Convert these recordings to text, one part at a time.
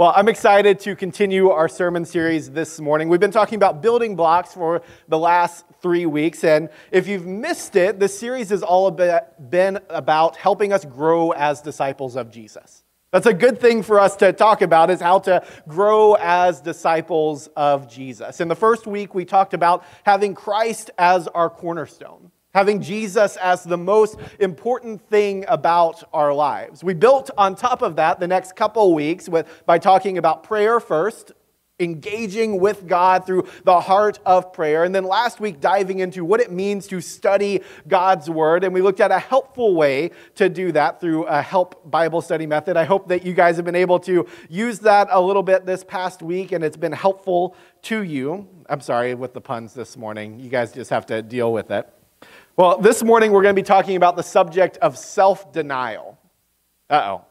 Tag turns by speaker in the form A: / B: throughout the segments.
A: Well, I'm excited to continue our sermon series this morning. We've been talking about building blocks for the last three weeks. And if you've missed it, the series has all been about helping us grow as disciples of Jesus. That's a good thing for us to talk about is how to grow as disciples of Jesus. In the first week, we talked about having Christ as our cornerstone having Jesus as the most important thing about our lives. We built on top of that the next couple weeks with, by talking about prayer first, engaging with God through the heart of prayer, and then last week diving into what it means to study God's Word. And we looked at a helpful way to do that through a help Bible study method. I hope that you guys have been able to use that a little bit this past week and it's been helpful to you. I'm sorry with the puns this morning. You guys just have to deal with it. Well, this morning we're going to be talking about the subject of self denial. Uh oh.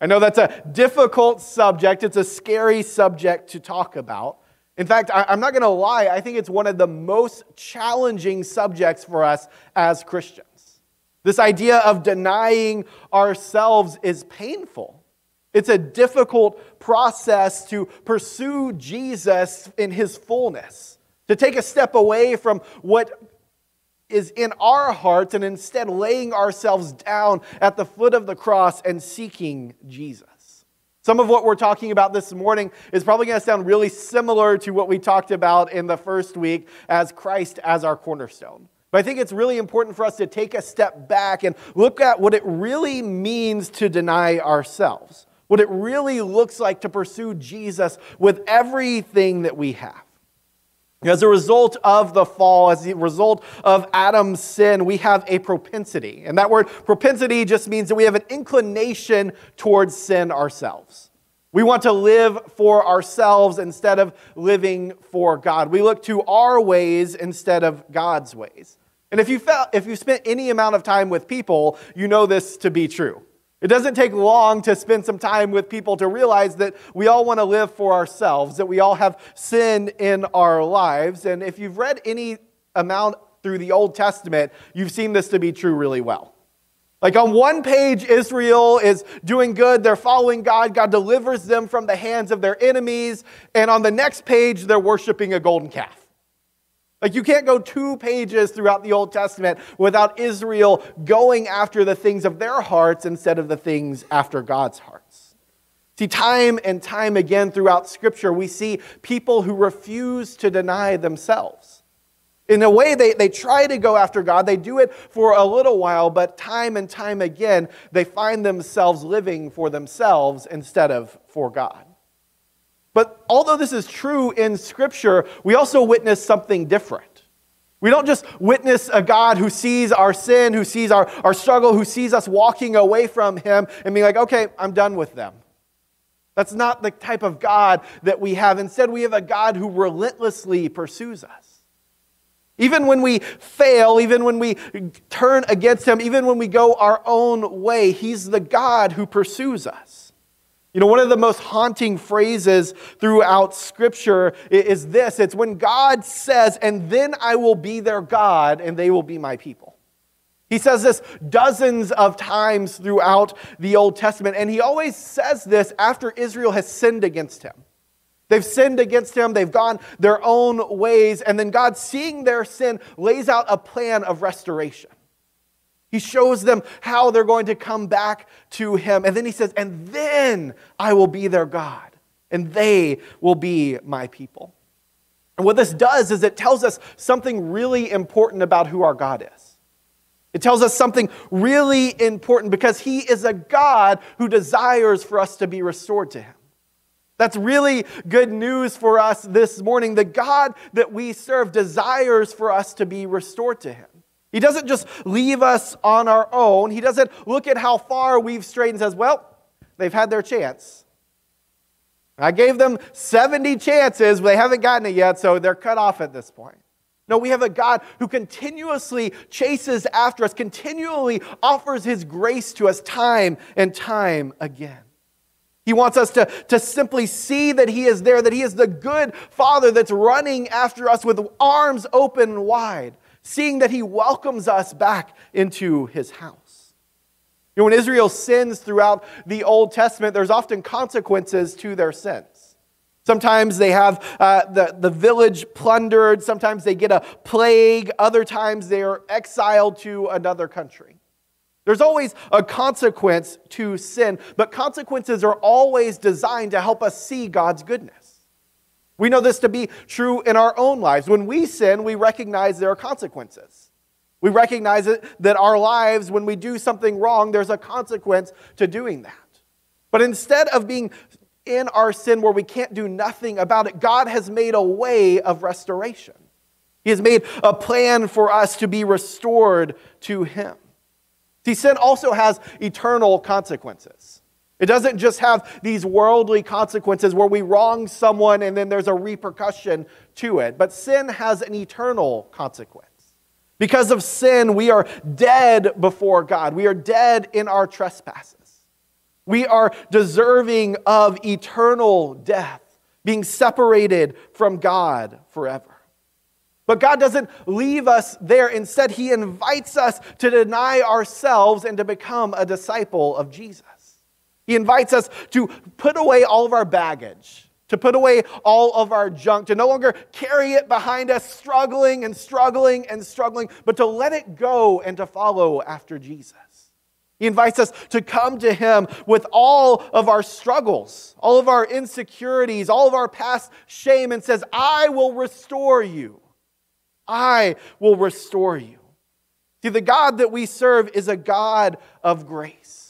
A: I know that's a difficult subject, it's a scary subject to talk about. In fact, I'm not going to lie, I think it's one of the most challenging subjects for us as Christians. This idea of denying ourselves is painful. It's a difficult process to pursue Jesus in his fullness, to take a step away from what is in our hearts and instead laying ourselves down at the foot of the cross and seeking Jesus. Some of what we're talking about this morning is probably going to sound really similar to what we talked about in the first week as Christ as our cornerstone. But I think it's really important for us to take a step back and look at what it really means to deny ourselves, what it really looks like to pursue Jesus with everything that we have. As a result of the fall, as a result of Adam's sin, we have a propensity. And that word propensity just means that we have an inclination towards sin ourselves. We want to live for ourselves instead of living for God. We look to our ways instead of God's ways. And if you felt, if you spent any amount of time with people, you know this to be true. It doesn't take long to spend some time with people to realize that we all want to live for ourselves, that we all have sin in our lives. And if you've read any amount through the Old Testament, you've seen this to be true really well. Like on one page, Israel is doing good, they're following God, God delivers them from the hands of their enemies. And on the next page, they're worshiping a golden calf. Like, you can't go two pages throughout the Old Testament without Israel going after the things of their hearts instead of the things after God's hearts. See, time and time again throughout Scripture, we see people who refuse to deny themselves. In a way, they, they try to go after God, they do it for a little while, but time and time again, they find themselves living for themselves instead of for God. But although this is true in Scripture, we also witness something different. We don't just witness a God who sees our sin, who sees our, our struggle, who sees us walking away from Him and being like, okay, I'm done with them. That's not the type of God that we have. Instead, we have a God who relentlessly pursues us. Even when we fail, even when we turn against Him, even when we go our own way, He's the God who pursues us. You know, one of the most haunting phrases throughout Scripture is this it's when God says, and then I will be their God, and they will be my people. He says this dozens of times throughout the Old Testament, and he always says this after Israel has sinned against him. They've sinned against him, they've gone their own ways, and then God, seeing their sin, lays out a plan of restoration. He shows them how they're going to come back to him. And then he says, And then I will be their God, and they will be my people. And what this does is it tells us something really important about who our God is. It tells us something really important because he is a God who desires for us to be restored to him. That's really good news for us this morning. The God that we serve desires for us to be restored to him. He doesn't just leave us on our own. He doesn't look at how far we've strayed and says, well, they've had their chance. I gave them 70 chances, but they haven't gotten it yet, so they're cut off at this point. No, we have a God who continuously chases after us, continually offers his grace to us time and time again. He wants us to, to simply see that He is there, that He is the good Father that's running after us with arms open wide, seeing that he welcomes us back into his house. You know, when Israel sins throughout the Old Testament, there's often consequences to their sins. Sometimes they have uh, the, the village plundered, sometimes they get a plague, other times they are exiled to another country. There's always a consequence to sin, but consequences are always designed to help us see God's goodness. We know this to be true in our own lives. When we sin, we recognize there are consequences. We recognize it, that our lives, when we do something wrong, there's a consequence to doing that. But instead of being in our sin where we can't do nothing about it, God has made a way of restoration. He has made a plan for us to be restored to Him. See, sin also has eternal consequences. It doesn't just have these worldly consequences where we wrong someone and then there's a repercussion to it, but sin has an eternal consequence. Because of sin, we are dead before God. We are dead in our trespasses. We are deserving of eternal death, being separated from God forever. But God doesn't leave us there. Instead, He invites us to deny ourselves and to become a disciple of Jesus. He invites us to put away all of our baggage, to put away all of our junk, to no longer carry it behind us, struggling and struggling and struggling, but to let it go and to follow after Jesus. He invites us to come to Him with all of our struggles, all of our insecurities, all of our past shame, and says, I will restore you. I will restore you. See, the God that we serve is a God of grace.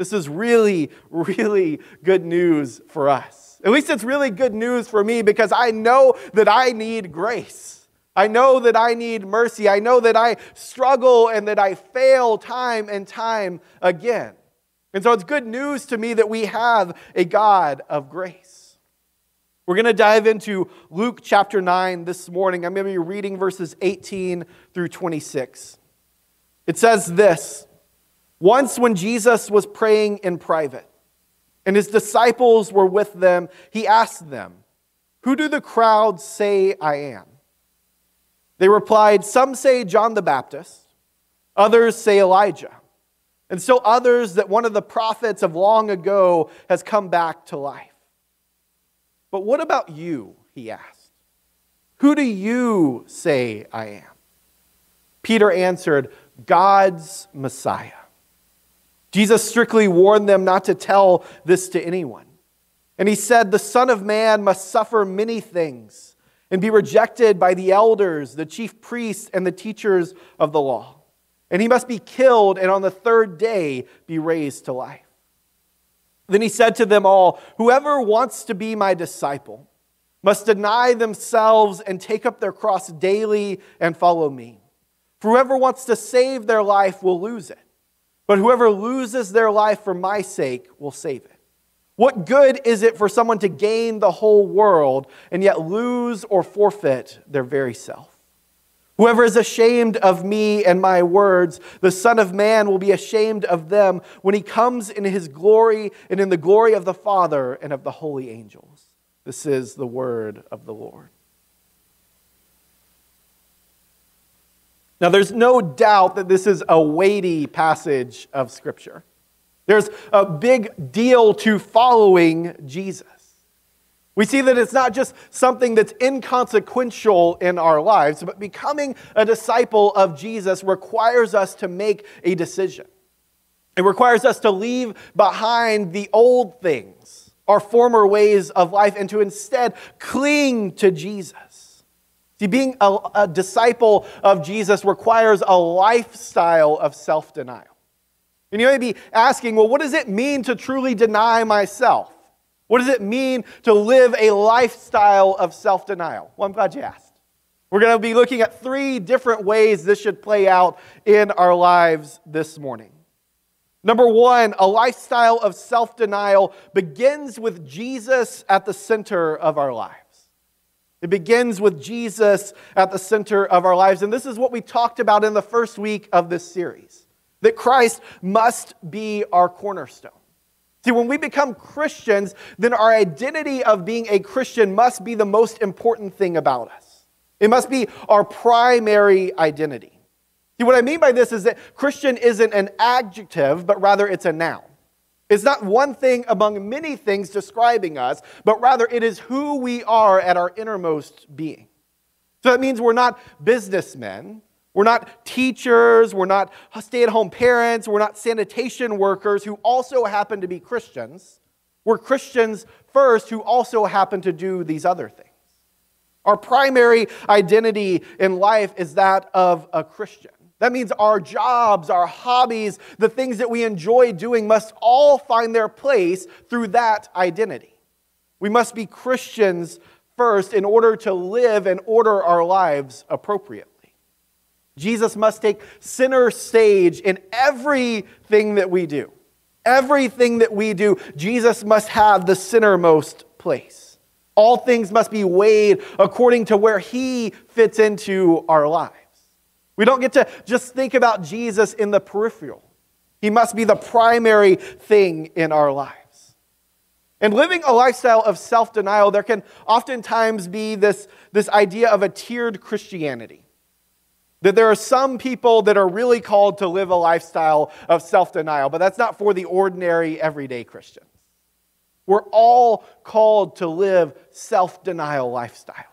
A: This is really, really good news for us. At least it's really good news for me because I know that I need grace. I know that I need mercy. I know that I struggle and that I fail time and time again. And so it's good news to me that we have a God of grace. We're going to dive into Luke chapter 9 this morning. I'm going to be reading verses 18 through 26. It says this Once, when Jesus was praying in private, and his disciples were with them, he asked them, Who do the crowds say I am? They replied, Some say John the Baptist, others say Elijah, and still others that one of the prophets of long ago has come back to life. But what about you? He asked. Who do you say I am? Peter answered, God's Messiah. Jesus strictly warned them not to tell this to anyone. And he said, The Son of Man must suffer many things and be rejected by the elders, the chief priests, and the teachers of the law. And he must be killed and on the third day be raised to life. Then he said to them all, Whoever wants to be my disciple must deny themselves and take up their cross daily and follow me. For whoever wants to save their life will lose it, but whoever loses their life for my sake will save it. What good is it for someone to gain the whole world and yet lose or forfeit their very self? Whoever is ashamed of me and my words, the Son of Man will be ashamed of them when he comes in his glory and in the glory of the Father and of the holy angels. This is the word of the Lord. Now, there's no doubt that this is a weighty passage of Scripture. There's a big deal to following Jesus. We see that it's not just something that's inconsequential in our lives, but becoming a disciple of Jesus requires us to make a decision. It requires us to leave behind the old things, our former ways of life, and to instead cling to Jesus. See, being a, a disciple of Jesus requires a lifestyle of self denial. And you may be asking, well, what does it mean to truly deny myself? What does it mean to live a lifestyle of self denial? Well, I'm glad you asked. We're going to be looking at three different ways this should play out in our lives this morning. Number one, a lifestyle of self denial begins with Jesus at the center of our lives. It begins with Jesus at the center of our lives. And this is what we talked about in the first week of this series that Christ must be our cornerstone. See, when we become Christians, then our identity of being a Christian must be the most important thing about us. It must be our primary identity. See, what I mean by this is that Christian isn't an adjective, but rather it's a noun. It's not one thing among many things describing us, but rather it is who we are at our innermost being. So that means we're not businessmen, we're not teachers, we're not stay at home parents, we're not sanitation workers who also happen to be Christians. We're Christians first who also happen to do these other things. Our primary identity in life is that of a Christian. That means our jobs, our hobbies, the things that we enjoy doing must all find their place through that identity. We must be Christians first in order to live and order our lives appropriately. Jesus must take center stage in everything that we do. Everything that we do, Jesus must have the centermost place. All things must be weighed according to where he fits into our lives. We don't get to just think about Jesus in the peripheral. He must be the primary thing in our lives. And living a lifestyle of self denial, there can oftentimes be this, this idea of a tiered Christianity. That there are some people that are really called to live a lifestyle of self denial, but that's not for the ordinary, everyday Christians. We're all called to live self denial lifestyles.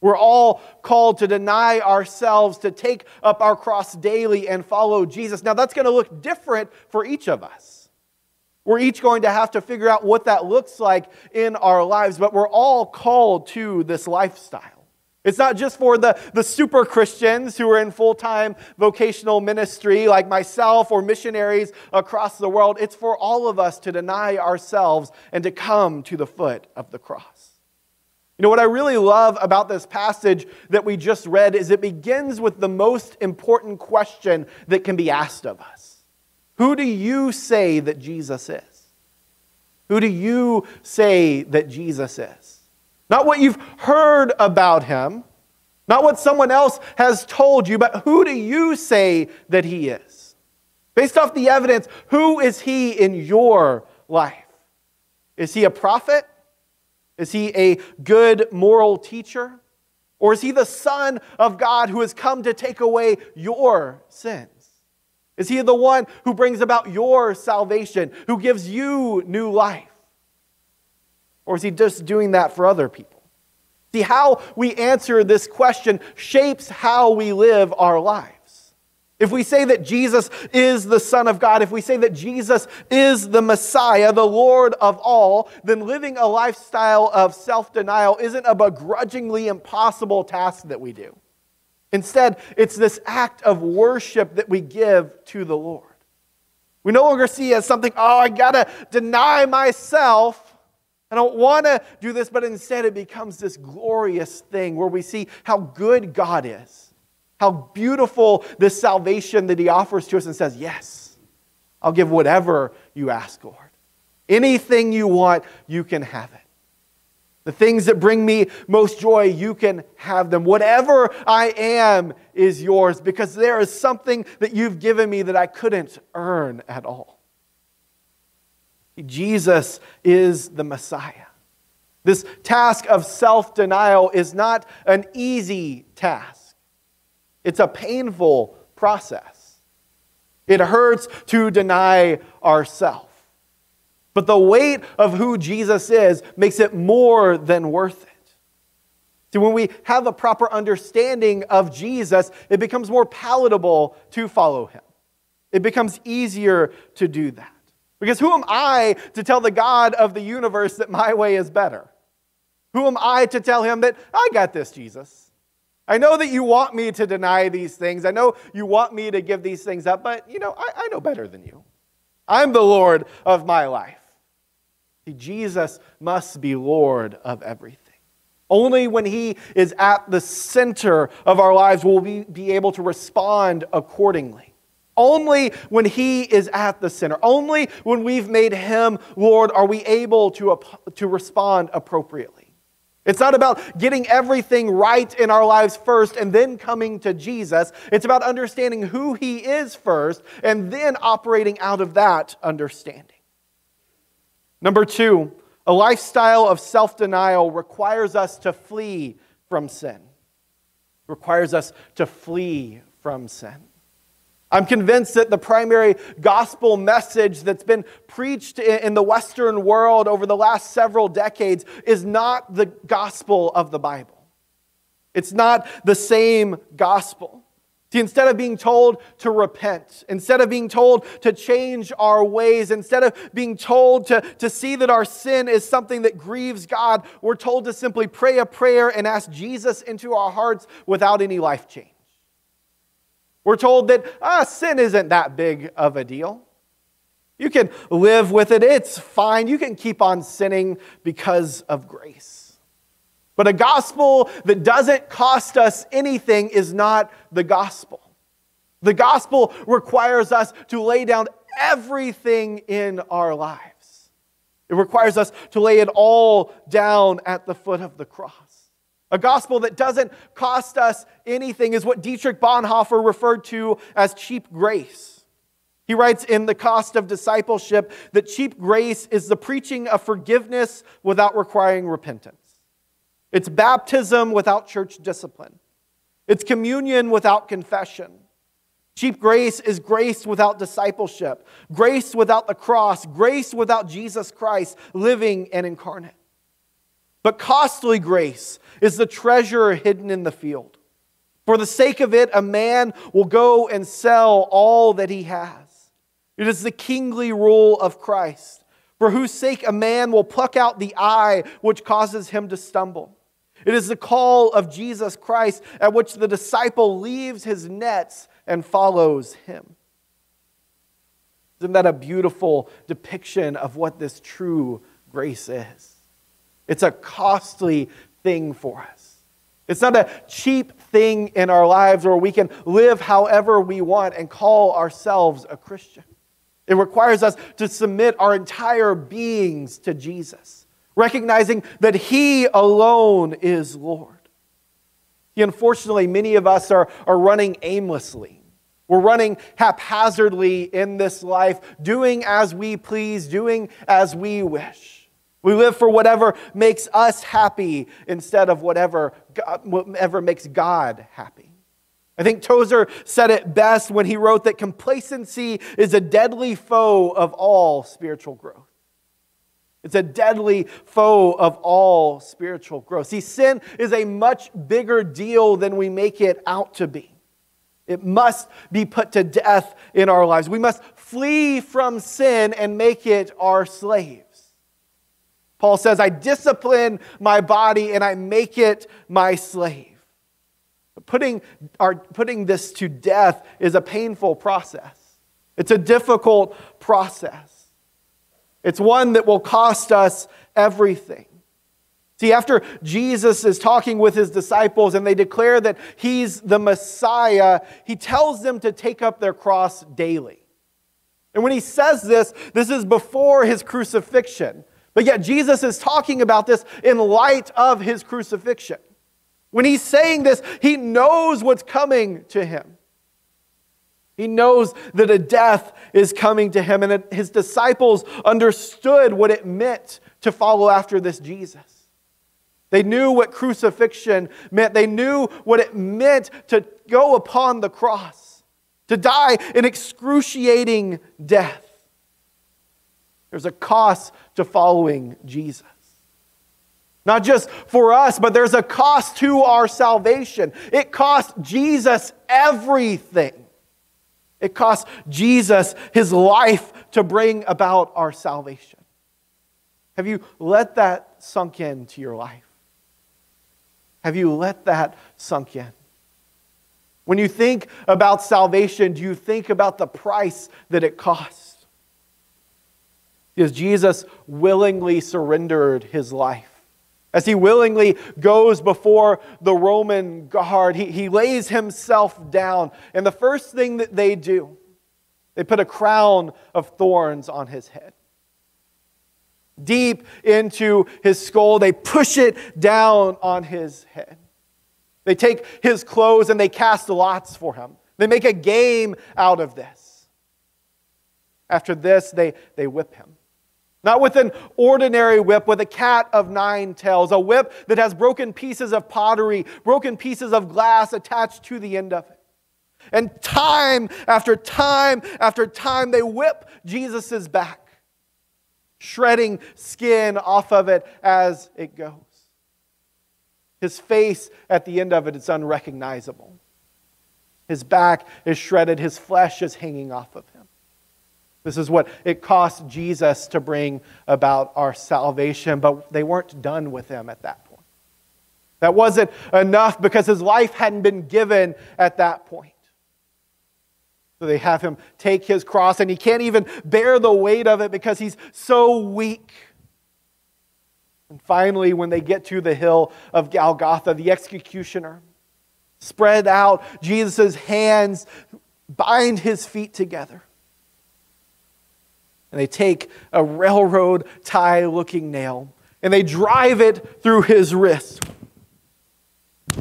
A: We're all called to deny ourselves, to take up our cross daily and follow Jesus. Now, that's going to look different for each of us. We're each going to have to figure out what that looks like in our lives, but we're all called to this lifestyle. It's not just for the, the super Christians who are in full time vocational ministry like myself or missionaries across the world. It's for all of us to deny ourselves and to come to the foot of the cross. You know, what I really love about this passage that we just read is it begins with the most important question that can be asked of us Who do you say that Jesus is? Who do you say that Jesus is? Not what you've heard about him, not what someone else has told you, but who do you say that he is? Based off the evidence, who is he in your life? Is he a prophet? Is he a good moral teacher? Or is he the Son of God who has come to take away your sins? Is he the one who brings about your salvation, who gives you new life? Or is he just doing that for other people? See, how we answer this question shapes how we live our lives. If we say that Jesus is the Son of God, if we say that Jesus is the Messiah, the Lord of all, then living a lifestyle of self denial isn't a begrudgingly impossible task that we do. Instead, it's this act of worship that we give to the Lord. We no longer see as something, oh, I gotta deny myself. I don't want to do this, but instead it becomes this glorious thing where we see how good God is how beautiful this salvation that he offers to us and says, Yes, I'll give whatever you ask, Lord. Anything you want, you can have it. The things that bring me most joy, you can have them. Whatever I am is yours because there is something that you've given me that I couldn't earn at all. Jesus is the Messiah. This task of self denial is not an easy task. It's a painful process. It hurts to deny ourselves. But the weight of who Jesus is makes it more than worth it. See, when we have a proper understanding of Jesus, it becomes more palatable to follow him. It becomes easier to do that. Because who am I to tell the God of the universe that my way is better? Who am I to tell him that I got this, Jesus? I know that you want me to deny these things. I know you want me to give these things up, but you know, I, I know better than you. I'm the Lord of my life. See, Jesus must be Lord of everything. Only when He is at the center of our lives will we be able to respond accordingly. Only when He is at the center, only when we've made Him Lord, are we able to, to respond appropriately. It's not about getting everything right in our lives first and then coming to Jesus. It's about understanding who He is first and then operating out of that understanding. Number two, a lifestyle of self denial requires us to flee from sin. Requires us to flee from sin. I'm convinced that the primary gospel message that's been preached in the Western world over the last several decades is not the gospel of the Bible. It's not the same gospel. See, instead of being told to repent, instead of being told to change our ways, instead of being told to, to see that our sin is something that grieves God, we're told to simply pray a prayer and ask Jesus into our hearts without any life change. We're told that ah, sin isn't that big of a deal. You can live with it, it's fine. You can keep on sinning because of grace. But a gospel that doesn't cost us anything is not the gospel. The gospel requires us to lay down everything in our lives. It requires us to lay it all down at the foot of the cross. A gospel that doesn't cost us anything is what Dietrich Bonhoeffer referred to as cheap grace. He writes in The Cost of Discipleship that cheap grace is the preaching of forgiveness without requiring repentance. It's baptism without church discipline. It's communion without confession. Cheap grace is grace without discipleship, grace without the cross, grace without Jesus Christ living and incarnate. But costly grace is the treasure hidden in the field. For the sake of it, a man will go and sell all that he has. It is the kingly rule of Christ, for whose sake a man will pluck out the eye which causes him to stumble. It is the call of Jesus Christ at which the disciple leaves his nets and follows him. Isn't that a beautiful depiction of what this true grace is? It's a costly thing for us. It's not a cheap thing in our lives where we can live however we want and call ourselves a Christian. It requires us to submit our entire beings to Jesus, recognizing that He alone is Lord. Unfortunately, many of us are, are running aimlessly. We're running haphazardly in this life, doing as we please, doing as we wish. We live for whatever makes us happy instead of whatever, whatever makes God happy. I think Tozer said it best when he wrote that complacency is a deadly foe of all spiritual growth. It's a deadly foe of all spiritual growth. See, sin is a much bigger deal than we make it out to be. It must be put to death in our lives. We must flee from sin and make it our slave. Paul says, I discipline my body and I make it my slave. Putting, our, putting this to death is a painful process. It's a difficult process. It's one that will cost us everything. See, after Jesus is talking with his disciples and they declare that he's the Messiah, he tells them to take up their cross daily. And when he says this, this is before his crucifixion. But yet, Jesus is talking about this in light of his crucifixion. When he's saying this, he knows what's coming to him. He knows that a death is coming to him, and his disciples understood what it meant to follow after this Jesus. They knew what crucifixion meant, they knew what it meant to go upon the cross, to die an excruciating death. There's a cost to following Jesus. Not just for us, but there's a cost to our salvation. It cost Jesus everything. It cost Jesus his life to bring about our salvation. Have you let that sunk into your life? Have you let that sunk in? When you think about salvation, do you think about the price that it costs? Because Jesus willingly surrendered his life. As he willingly goes before the Roman guard, he, he lays himself down. And the first thing that they do, they put a crown of thorns on his head. Deep into his skull, they push it down on his head. They take his clothes and they cast lots for him. They make a game out of this. After this, they, they whip him. Not with an ordinary whip, with a cat of nine tails, a whip that has broken pieces of pottery, broken pieces of glass attached to the end of it. And time after time after time, they whip Jesus' back, shredding skin off of it as it goes. His face at the end of it is unrecognizable. His back is shredded, his flesh is hanging off of him. This is what it cost Jesus to bring about our salvation, but they weren't done with him at that point. That wasn't enough because his life hadn't been given at that point. So they have him take his cross, and he can't even bear the weight of it because he's so weak. And finally, when they get to the hill of Golgotha, the executioner spread out Jesus' hands, bind his feet together. And they take a railroad tie looking nail and they drive it through his wrist. They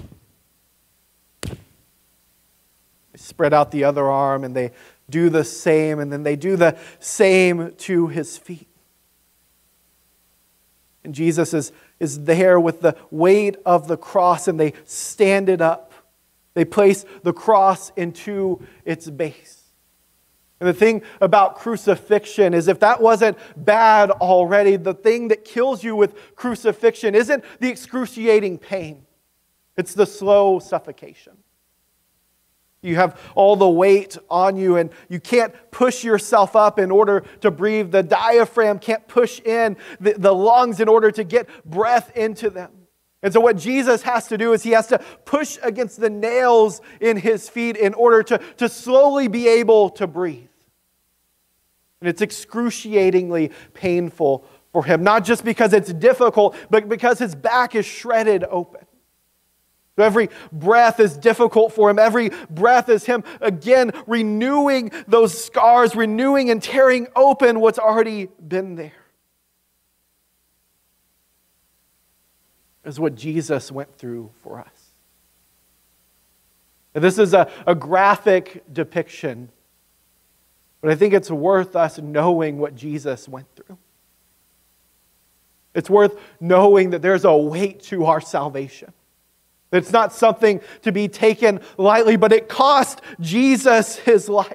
A: spread out the other arm and they do the same, and then they do the same to his feet. And Jesus is, is there with the weight of the cross, and they stand it up. They place the cross into its base. And the thing about crucifixion is if that wasn't bad already, the thing that kills you with crucifixion isn't the excruciating pain, it's the slow suffocation. You have all the weight on you, and you can't push yourself up in order to breathe. The diaphragm can't push in the, the lungs in order to get breath into them. And so, what Jesus has to do is he has to push against the nails in his feet in order to, to slowly be able to breathe. And it's excruciatingly painful for him, not just because it's difficult, but because his back is shredded open. Every breath is difficult for him. Every breath is him again renewing those scars, renewing and tearing open what's already been there. Is what Jesus went through for us. this is a, a graphic depiction, but I think it's worth us knowing what Jesus went through. It's worth knowing that there's a weight to our salvation. It's not something to be taken lightly, but it cost Jesus his life.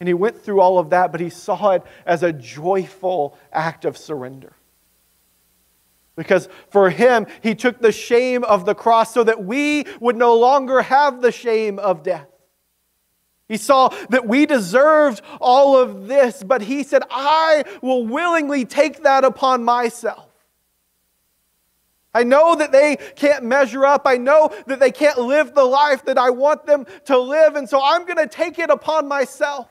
A: And he went through all of that, but he saw it as a joyful act of surrender. Because for him, he took the shame of the cross so that we would no longer have the shame of death. He saw that we deserved all of this, but he said, I will willingly take that upon myself. I know that they can't measure up. I know that they can't live the life that I want them to live. And so I'm going to take it upon myself.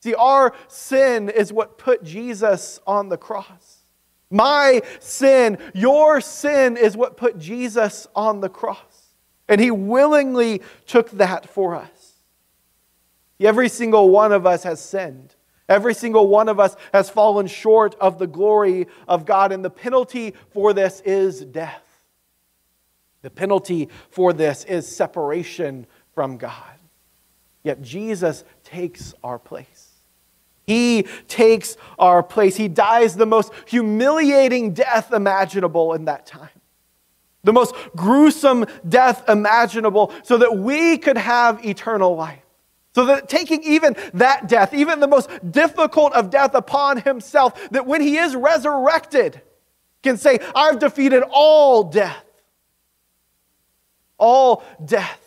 A: See, our sin is what put Jesus on the cross. My sin, your sin is what put Jesus on the cross. And he willingly took that for us. Every single one of us has sinned. Every single one of us has fallen short of the glory of God, and the penalty for this is death. The penalty for this is separation from God. Yet Jesus takes our place. He takes our place. He dies the most humiliating death imaginable in that time. The most gruesome death imaginable so that we could have eternal life. So that taking even that death, even the most difficult of death upon himself, that when he is resurrected, can say, I've defeated all death. All death.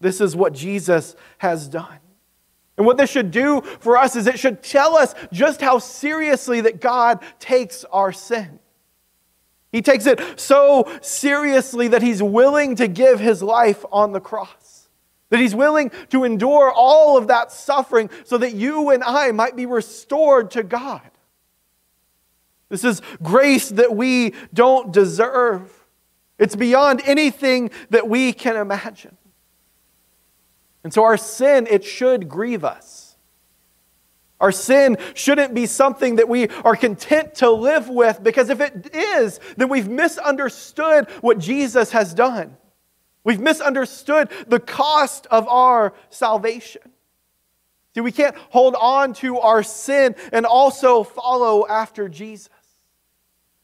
A: This is what Jesus has done. And what this should do for us is it should tell us just how seriously that God takes our sin. He takes it so seriously that he's willing to give his life on the cross. That he's willing to endure all of that suffering so that you and I might be restored to God. This is grace that we don't deserve. It's beyond anything that we can imagine. And so our sin, it should grieve us. Our sin shouldn't be something that we are content to live with because if it is, then we've misunderstood what Jesus has done. We've misunderstood the cost of our salvation. See, we can't hold on to our sin and also follow after Jesus.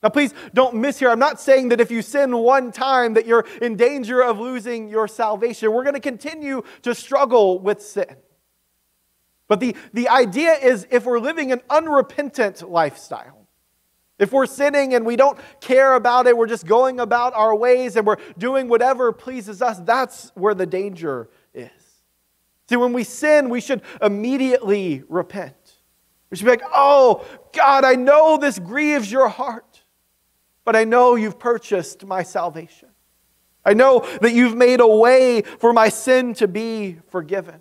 A: Now, please don't miss here. I'm not saying that if you sin one time that you're in danger of losing your salvation. We're going to continue to struggle with sin. But the, the idea is if we're living an unrepentant lifestyle, if we're sinning and we don't care about it, we're just going about our ways and we're doing whatever pleases us, that's where the danger is. See, when we sin, we should immediately repent. We should be like, oh, God, I know this grieves your heart, but I know you've purchased my salvation. I know that you've made a way for my sin to be forgiven.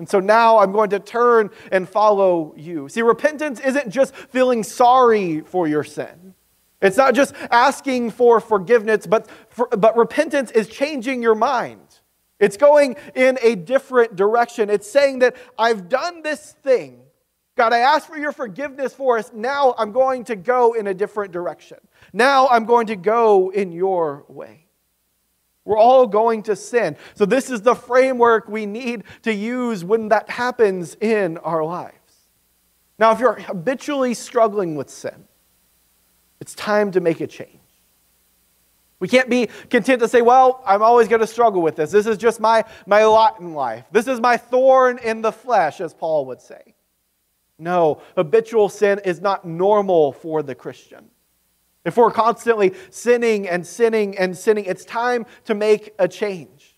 A: And so now I'm going to turn and follow you. See, repentance isn't just feeling sorry for your sin. It's not just asking for forgiveness, but, for, but repentance is changing your mind. It's going in a different direction. It's saying that I've done this thing. God, I ask for your forgiveness for us. Now I'm going to go in a different direction. Now I'm going to go in your way. We're all going to sin. So, this is the framework we need to use when that happens in our lives. Now, if you're habitually struggling with sin, it's time to make a change. We can't be content to say, well, I'm always going to struggle with this. This is just my, my lot in life. This is my thorn in the flesh, as Paul would say. No, habitual sin is not normal for the Christian. If we're constantly sinning and sinning and sinning, it's time to make a change.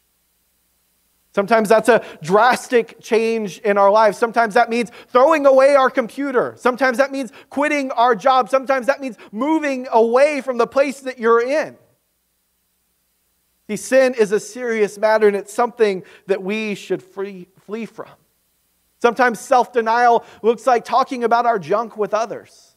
A: Sometimes that's a drastic change in our lives. Sometimes that means throwing away our computer. Sometimes that means quitting our job. Sometimes that means moving away from the place that you're in. See, sin is a serious matter and it's something that we should free, flee from. Sometimes self denial looks like talking about our junk with others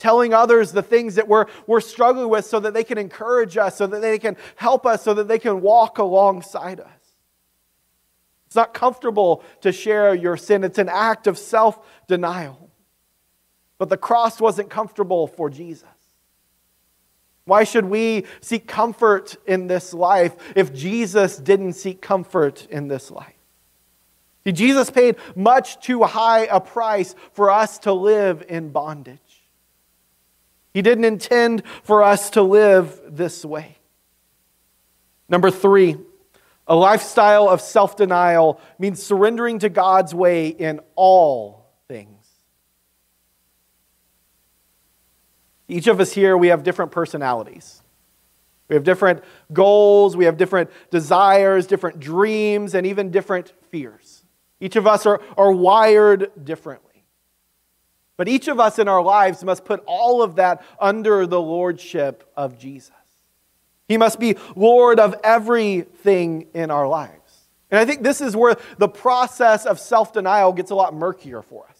A: telling others the things that we're, we're struggling with so that they can encourage us, so that they can help us, so that they can walk alongside us. It's not comfortable to share your sin, it's an act of self denial. But the cross wasn't comfortable for Jesus. Why should we seek comfort in this life if Jesus didn't seek comfort in this life? See, Jesus paid much too high a price for us to live in bondage. He didn't intend for us to live this way. Number three, a lifestyle of self denial means surrendering to God's way in all things. Each of us here, we have different personalities. We have different goals, we have different desires, different dreams, and even different fears. Each of us are, are wired differently. But each of us in our lives must put all of that under the lordship of Jesus. He must be Lord of everything in our lives. And I think this is where the process of self denial gets a lot murkier for us.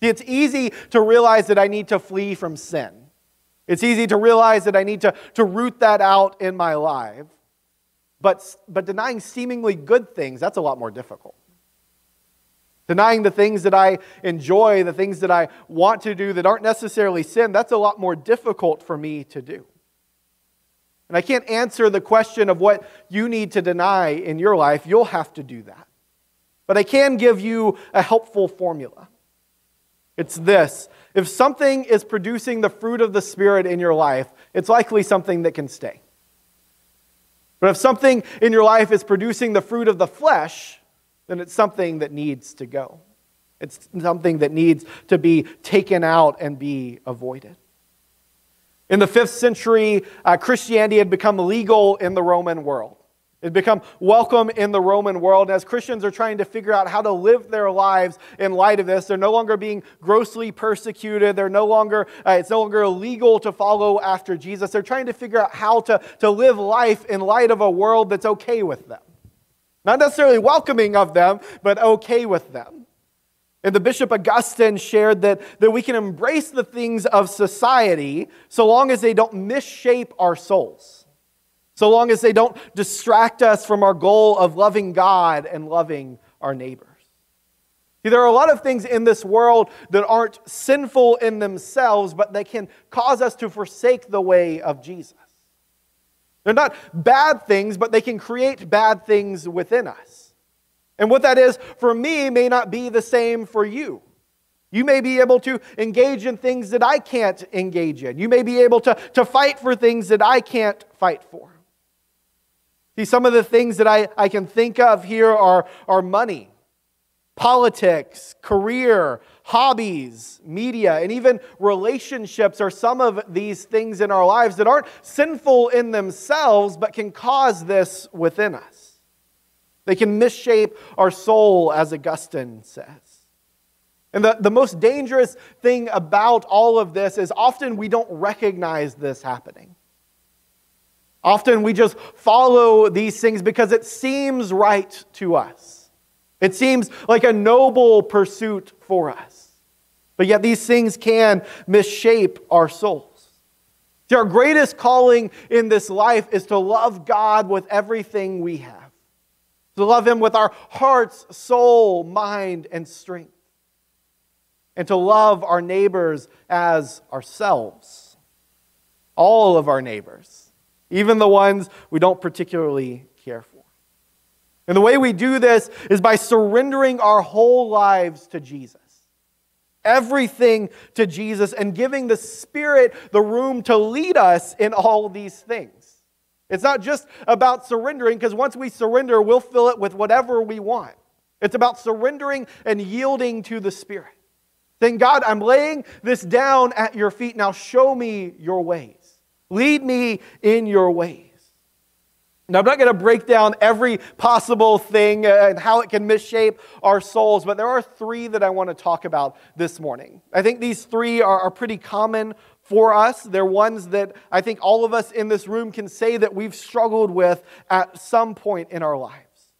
A: See, it's easy to realize that I need to flee from sin. It's easy to realize that I need to, to root that out in my life. But, but denying seemingly good things, that's a lot more difficult. Denying the things that I enjoy, the things that I want to do that aren't necessarily sin, that's a lot more difficult for me to do. And I can't answer the question of what you need to deny in your life. You'll have to do that. But I can give you a helpful formula. It's this if something is producing the fruit of the Spirit in your life, it's likely something that can stay. But if something in your life is producing the fruit of the flesh, then it's something that needs to go. It's something that needs to be taken out and be avoided. In the fifth century, uh, Christianity had become legal in the Roman world. It had become welcome in the Roman world. As Christians are trying to figure out how to live their lives in light of this, they're no longer being grossly persecuted. They're no longer, uh, it's no longer illegal to follow after Jesus. They're trying to figure out how to, to live life in light of a world that's okay with them. Not necessarily welcoming of them, but okay with them. And the Bishop Augustine shared that, that we can embrace the things of society so long as they don't misshape our souls, so long as they don't distract us from our goal of loving God and loving our neighbors. See, there are a lot of things in this world that aren't sinful in themselves, but they can cause us to forsake the way of Jesus. They're not bad things, but they can create bad things within us. And what that is for me may not be the same for you. You may be able to engage in things that I can't engage in. You may be able to, to fight for things that I can't fight for. See, some of the things that I, I can think of here are, are money, politics, career, hobbies, media, and even relationships are some of these things in our lives that aren't sinful in themselves, but can cause this within us. They can misshape our soul, as Augustine says. And the, the most dangerous thing about all of this is often we don't recognize this happening. Often we just follow these things because it seems right to us. It seems like a noble pursuit for us. But yet these things can misshape our souls. See, our greatest calling in this life is to love God with everything we have, to love Him with our hearts, soul, mind, and strength, and to love our neighbors as ourselves. All of our neighbors even the ones we don't particularly. And the way we do this is by surrendering our whole lives to Jesus. Everything to Jesus and giving the Spirit the room to lead us in all these things. It's not just about surrendering, because once we surrender, we'll fill it with whatever we want. It's about surrendering and yielding to the Spirit. Saying, God, I'm laying this down at your feet. Now show me your ways. Lead me in your ways. Now, I'm not going to break down every possible thing uh, and how it can misshape our souls, but there are three that I want to talk about this morning. I think these three are, are pretty common for us. They're ones that I think all of us in this room can say that we've struggled with at some point in our lives.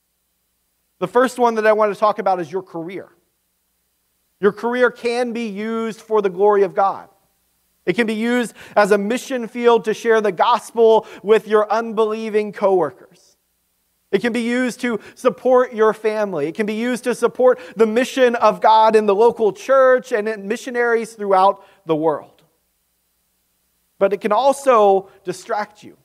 A: The first one that I want to talk about is your career. Your career can be used for the glory of God. It can be used as a mission field to share the gospel with your unbelieving coworkers. It can be used to support your family. It can be used to support the mission of God in the local church and in missionaries throughout the world. But it can also distract you.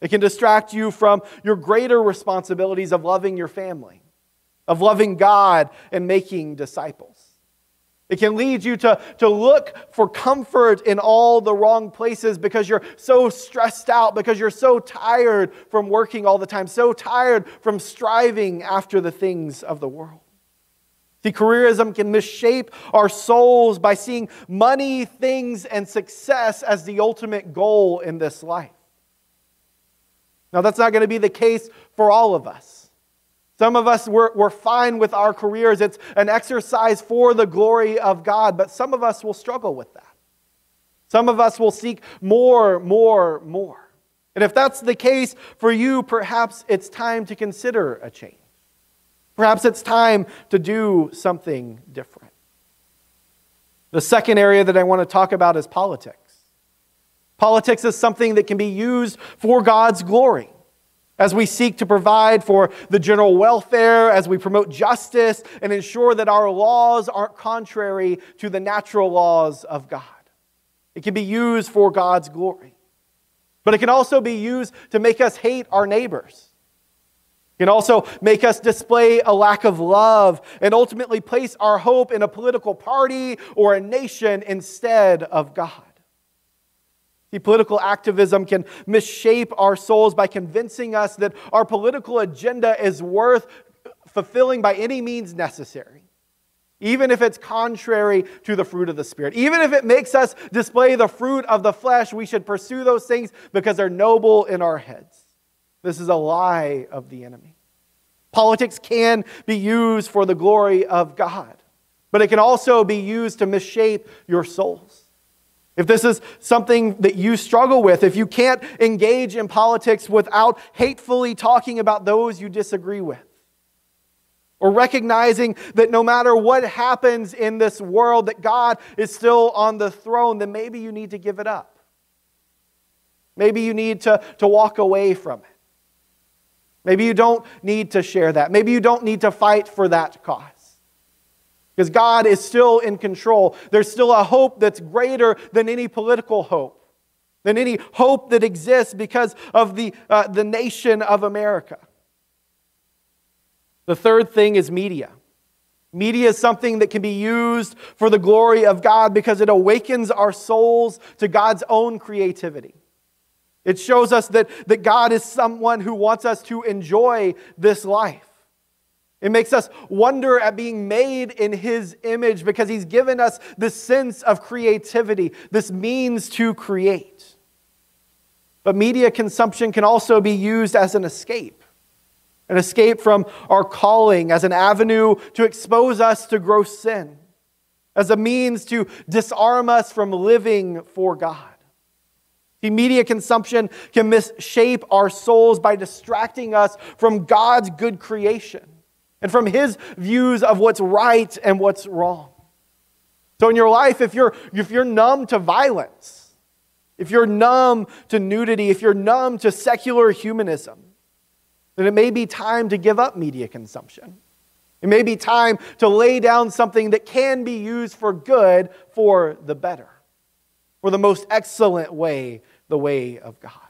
A: It can distract you from your greater responsibilities of loving your family, of loving God and making disciples. It can lead you to, to look for comfort in all the wrong places because you're so stressed out, because you're so tired from working all the time, so tired from striving after the things of the world. See, careerism can misshape our souls by seeing money, things, and success as the ultimate goal in this life. Now, that's not going to be the case for all of us. Some of us, we're, we're fine with our careers. It's an exercise for the glory of God, but some of us will struggle with that. Some of us will seek more, more, more. And if that's the case for you, perhaps it's time to consider a change. Perhaps it's time to do something different. The second area that I want to talk about is politics. Politics is something that can be used for God's glory as we seek to provide for the general welfare, as we promote justice and ensure that our laws aren't contrary to the natural laws of God. It can be used for God's glory. But it can also be used to make us hate our neighbors. It can also make us display a lack of love and ultimately place our hope in a political party or a nation instead of God. See, political activism can misshape our souls by convincing us that our political agenda is worth fulfilling by any means necessary, even if it's contrary to the fruit of the Spirit. Even if it makes us display the fruit of the flesh, we should pursue those things because they're noble in our heads. This is a lie of the enemy. Politics can be used for the glory of God, but it can also be used to misshape your souls. If this is something that you struggle with, if you can't engage in politics without hatefully talking about those you disagree with, or recognizing that no matter what happens in this world, that God is still on the throne, then maybe you need to give it up. Maybe you need to, to walk away from it. Maybe you don't need to share that. Maybe you don't need to fight for that cause. Because God is still in control. There's still a hope that's greater than any political hope, than any hope that exists because of the, uh, the nation of America. The third thing is media. Media is something that can be used for the glory of God because it awakens our souls to God's own creativity. It shows us that, that God is someone who wants us to enjoy this life. It makes us wonder at being made in His image because He's given us this sense of creativity, this means to create. But media consumption can also be used as an escape an escape from our calling, as an avenue to expose us to gross sin, as a means to disarm us from living for God. The media consumption can misshape our souls by distracting us from God's good creation and from His views of what's right and what's wrong. So, in your life, if you're, if you're numb to violence, if you're numb to nudity, if you're numb to secular humanism, then it may be time to give up media consumption. It may be time to lay down something that can be used for good for the better, for the most excellent way, the way of God.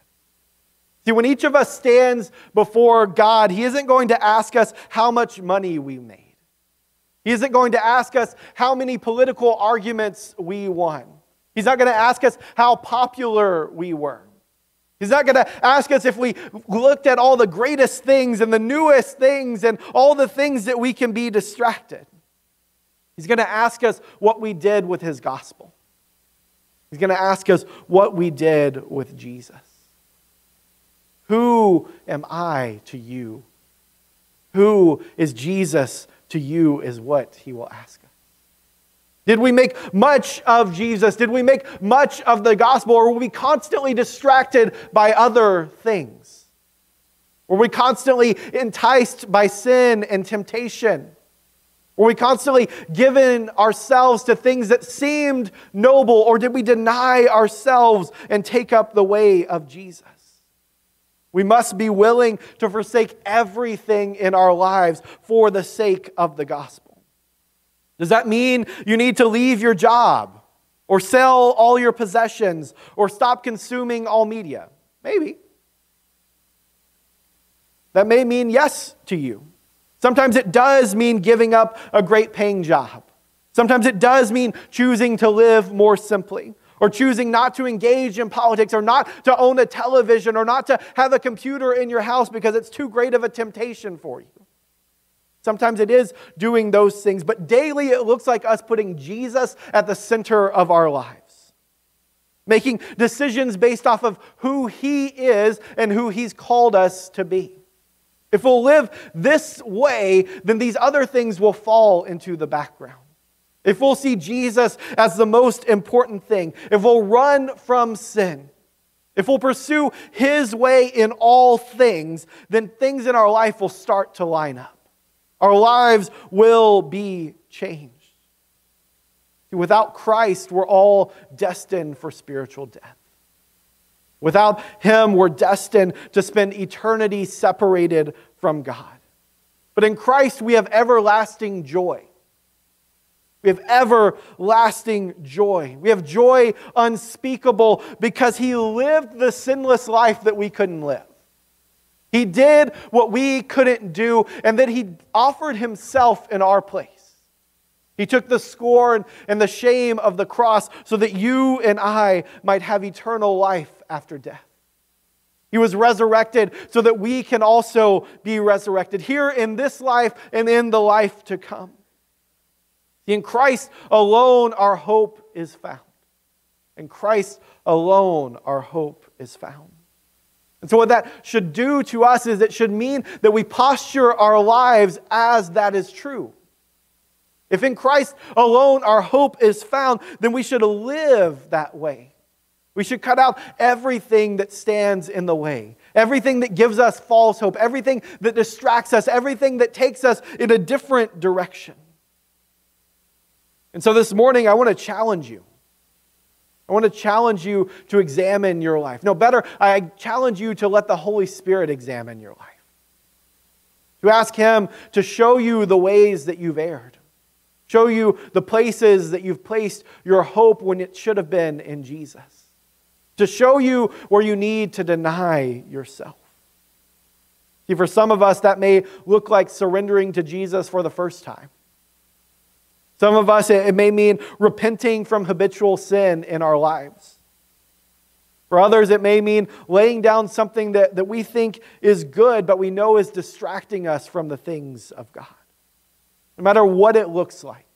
A: See, when each of us stands before God, He isn't going to ask us how much money we made. He isn't going to ask us how many political arguments we won. He's not going to ask us how popular we were. He's not going to ask us if we looked at all the greatest things and the newest things and all the things that we can be distracted. He's going to ask us what we did with his gospel. He's going to ask us what we did with Jesus. Who am I to you? Who is Jesus to you, is what he will ask us. Did we make much of Jesus? Did we make much of the gospel? Or were we constantly distracted by other things? Were we constantly enticed by sin and temptation? Were we constantly given ourselves to things that seemed noble? Or did we deny ourselves and take up the way of Jesus? We must be willing to forsake everything in our lives for the sake of the gospel. Does that mean you need to leave your job or sell all your possessions or stop consuming all media? Maybe. That may mean yes to you. Sometimes it does mean giving up a great paying job. Sometimes it does mean choosing to live more simply or choosing not to engage in politics or not to own a television or not to have a computer in your house because it's too great of a temptation for you. Sometimes it is doing those things, but daily it looks like us putting Jesus at the center of our lives, making decisions based off of who He is and who He's called us to be. If we'll live this way, then these other things will fall into the background. If we'll see Jesus as the most important thing, if we'll run from sin, if we'll pursue His way in all things, then things in our life will start to line up. Our lives will be changed. Without Christ, we're all destined for spiritual death. Without Him, we're destined to spend eternity separated from God. But in Christ, we have everlasting joy. We have everlasting joy. We have joy unspeakable because He lived the sinless life that we couldn't live. He did what we couldn't do, and then He offered Himself in our place. He took the scorn and the shame of the cross so that you and I might have eternal life after death. He was resurrected so that we can also be resurrected here in this life and in the life to come. In Christ alone, our hope is found. In Christ alone, our hope is found. And so, what that should do to us is it should mean that we posture our lives as that is true. If in Christ alone our hope is found, then we should live that way. We should cut out everything that stands in the way, everything that gives us false hope, everything that distracts us, everything that takes us in a different direction. And so this morning, I want to challenge you. I want to challenge you to examine your life. No, better, I challenge you to let the Holy Spirit examine your life. To ask Him to show you the ways that you've erred, show you the places that you've placed your hope when it should have been in Jesus, to show you where you need to deny yourself. See, for some of us, that may look like surrendering to Jesus for the first time. Some of us, it may mean repenting from habitual sin in our lives. For others, it may mean laying down something that, that we think is good, but we know is distracting us from the things of God. No matter what it looks like,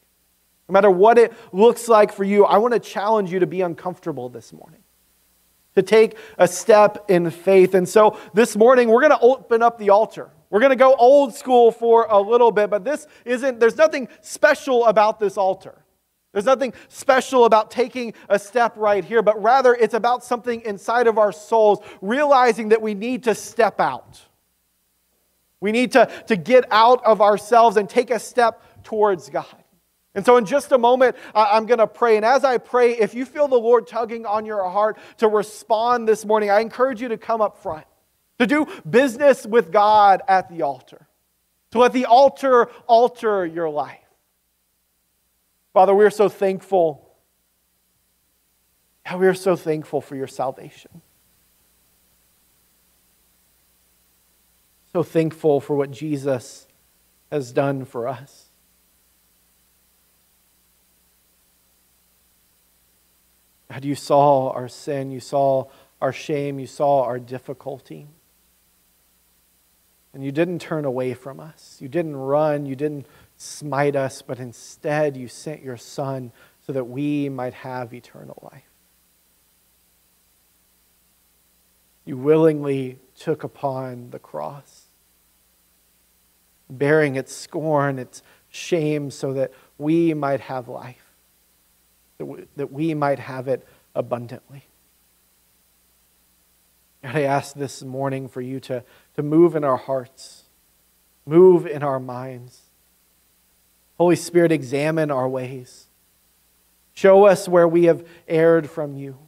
A: no matter what it looks like for you, I want to challenge you to be uncomfortable this morning, to take a step in faith. And so this morning, we're going to open up the altar. We're going to go old school for a little bit, but this isn't, there's nothing special about this altar. There's nothing special about taking a step right here, but rather it's about something inside of our souls, realizing that we need to step out. We need to, to get out of ourselves and take a step towards God. And so, in just a moment, I'm going to pray. And as I pray, if you feel the Lord tugging on your heart to respond this morning, I encourage you to come up front, to do business with God at the altar, to let the altar alter your life. Father, we are so thankful. we are so thankful for your salvation. So thankful for what Jesus has done for us. God, you saw our sin, you saw our shame, you saw our difficulty. And you didn't turn away from us. You didn't run, you didn't smite us, but instead you sent your Son so that we might have eternal life. You willingly took upon the cross, bearing its scorn, its shame, so that we might have life that we, might have it abundantly. God, I ask this morning for you to, to move in our hearts, move in our minds. Holy Spirit, examine our ways. Show us where we have erred from you.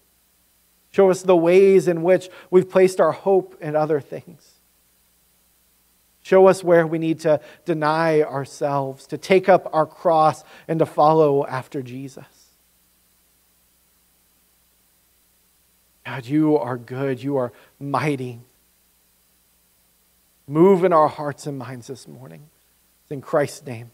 A: Show us the ways in which we've placed our hope in other things. Show us where we need to deny ourselves, to take up our cross, and to follow after Jesus. God, you are good. You are mighty. Move in our hearts and minds this morning. It's in Christ's name.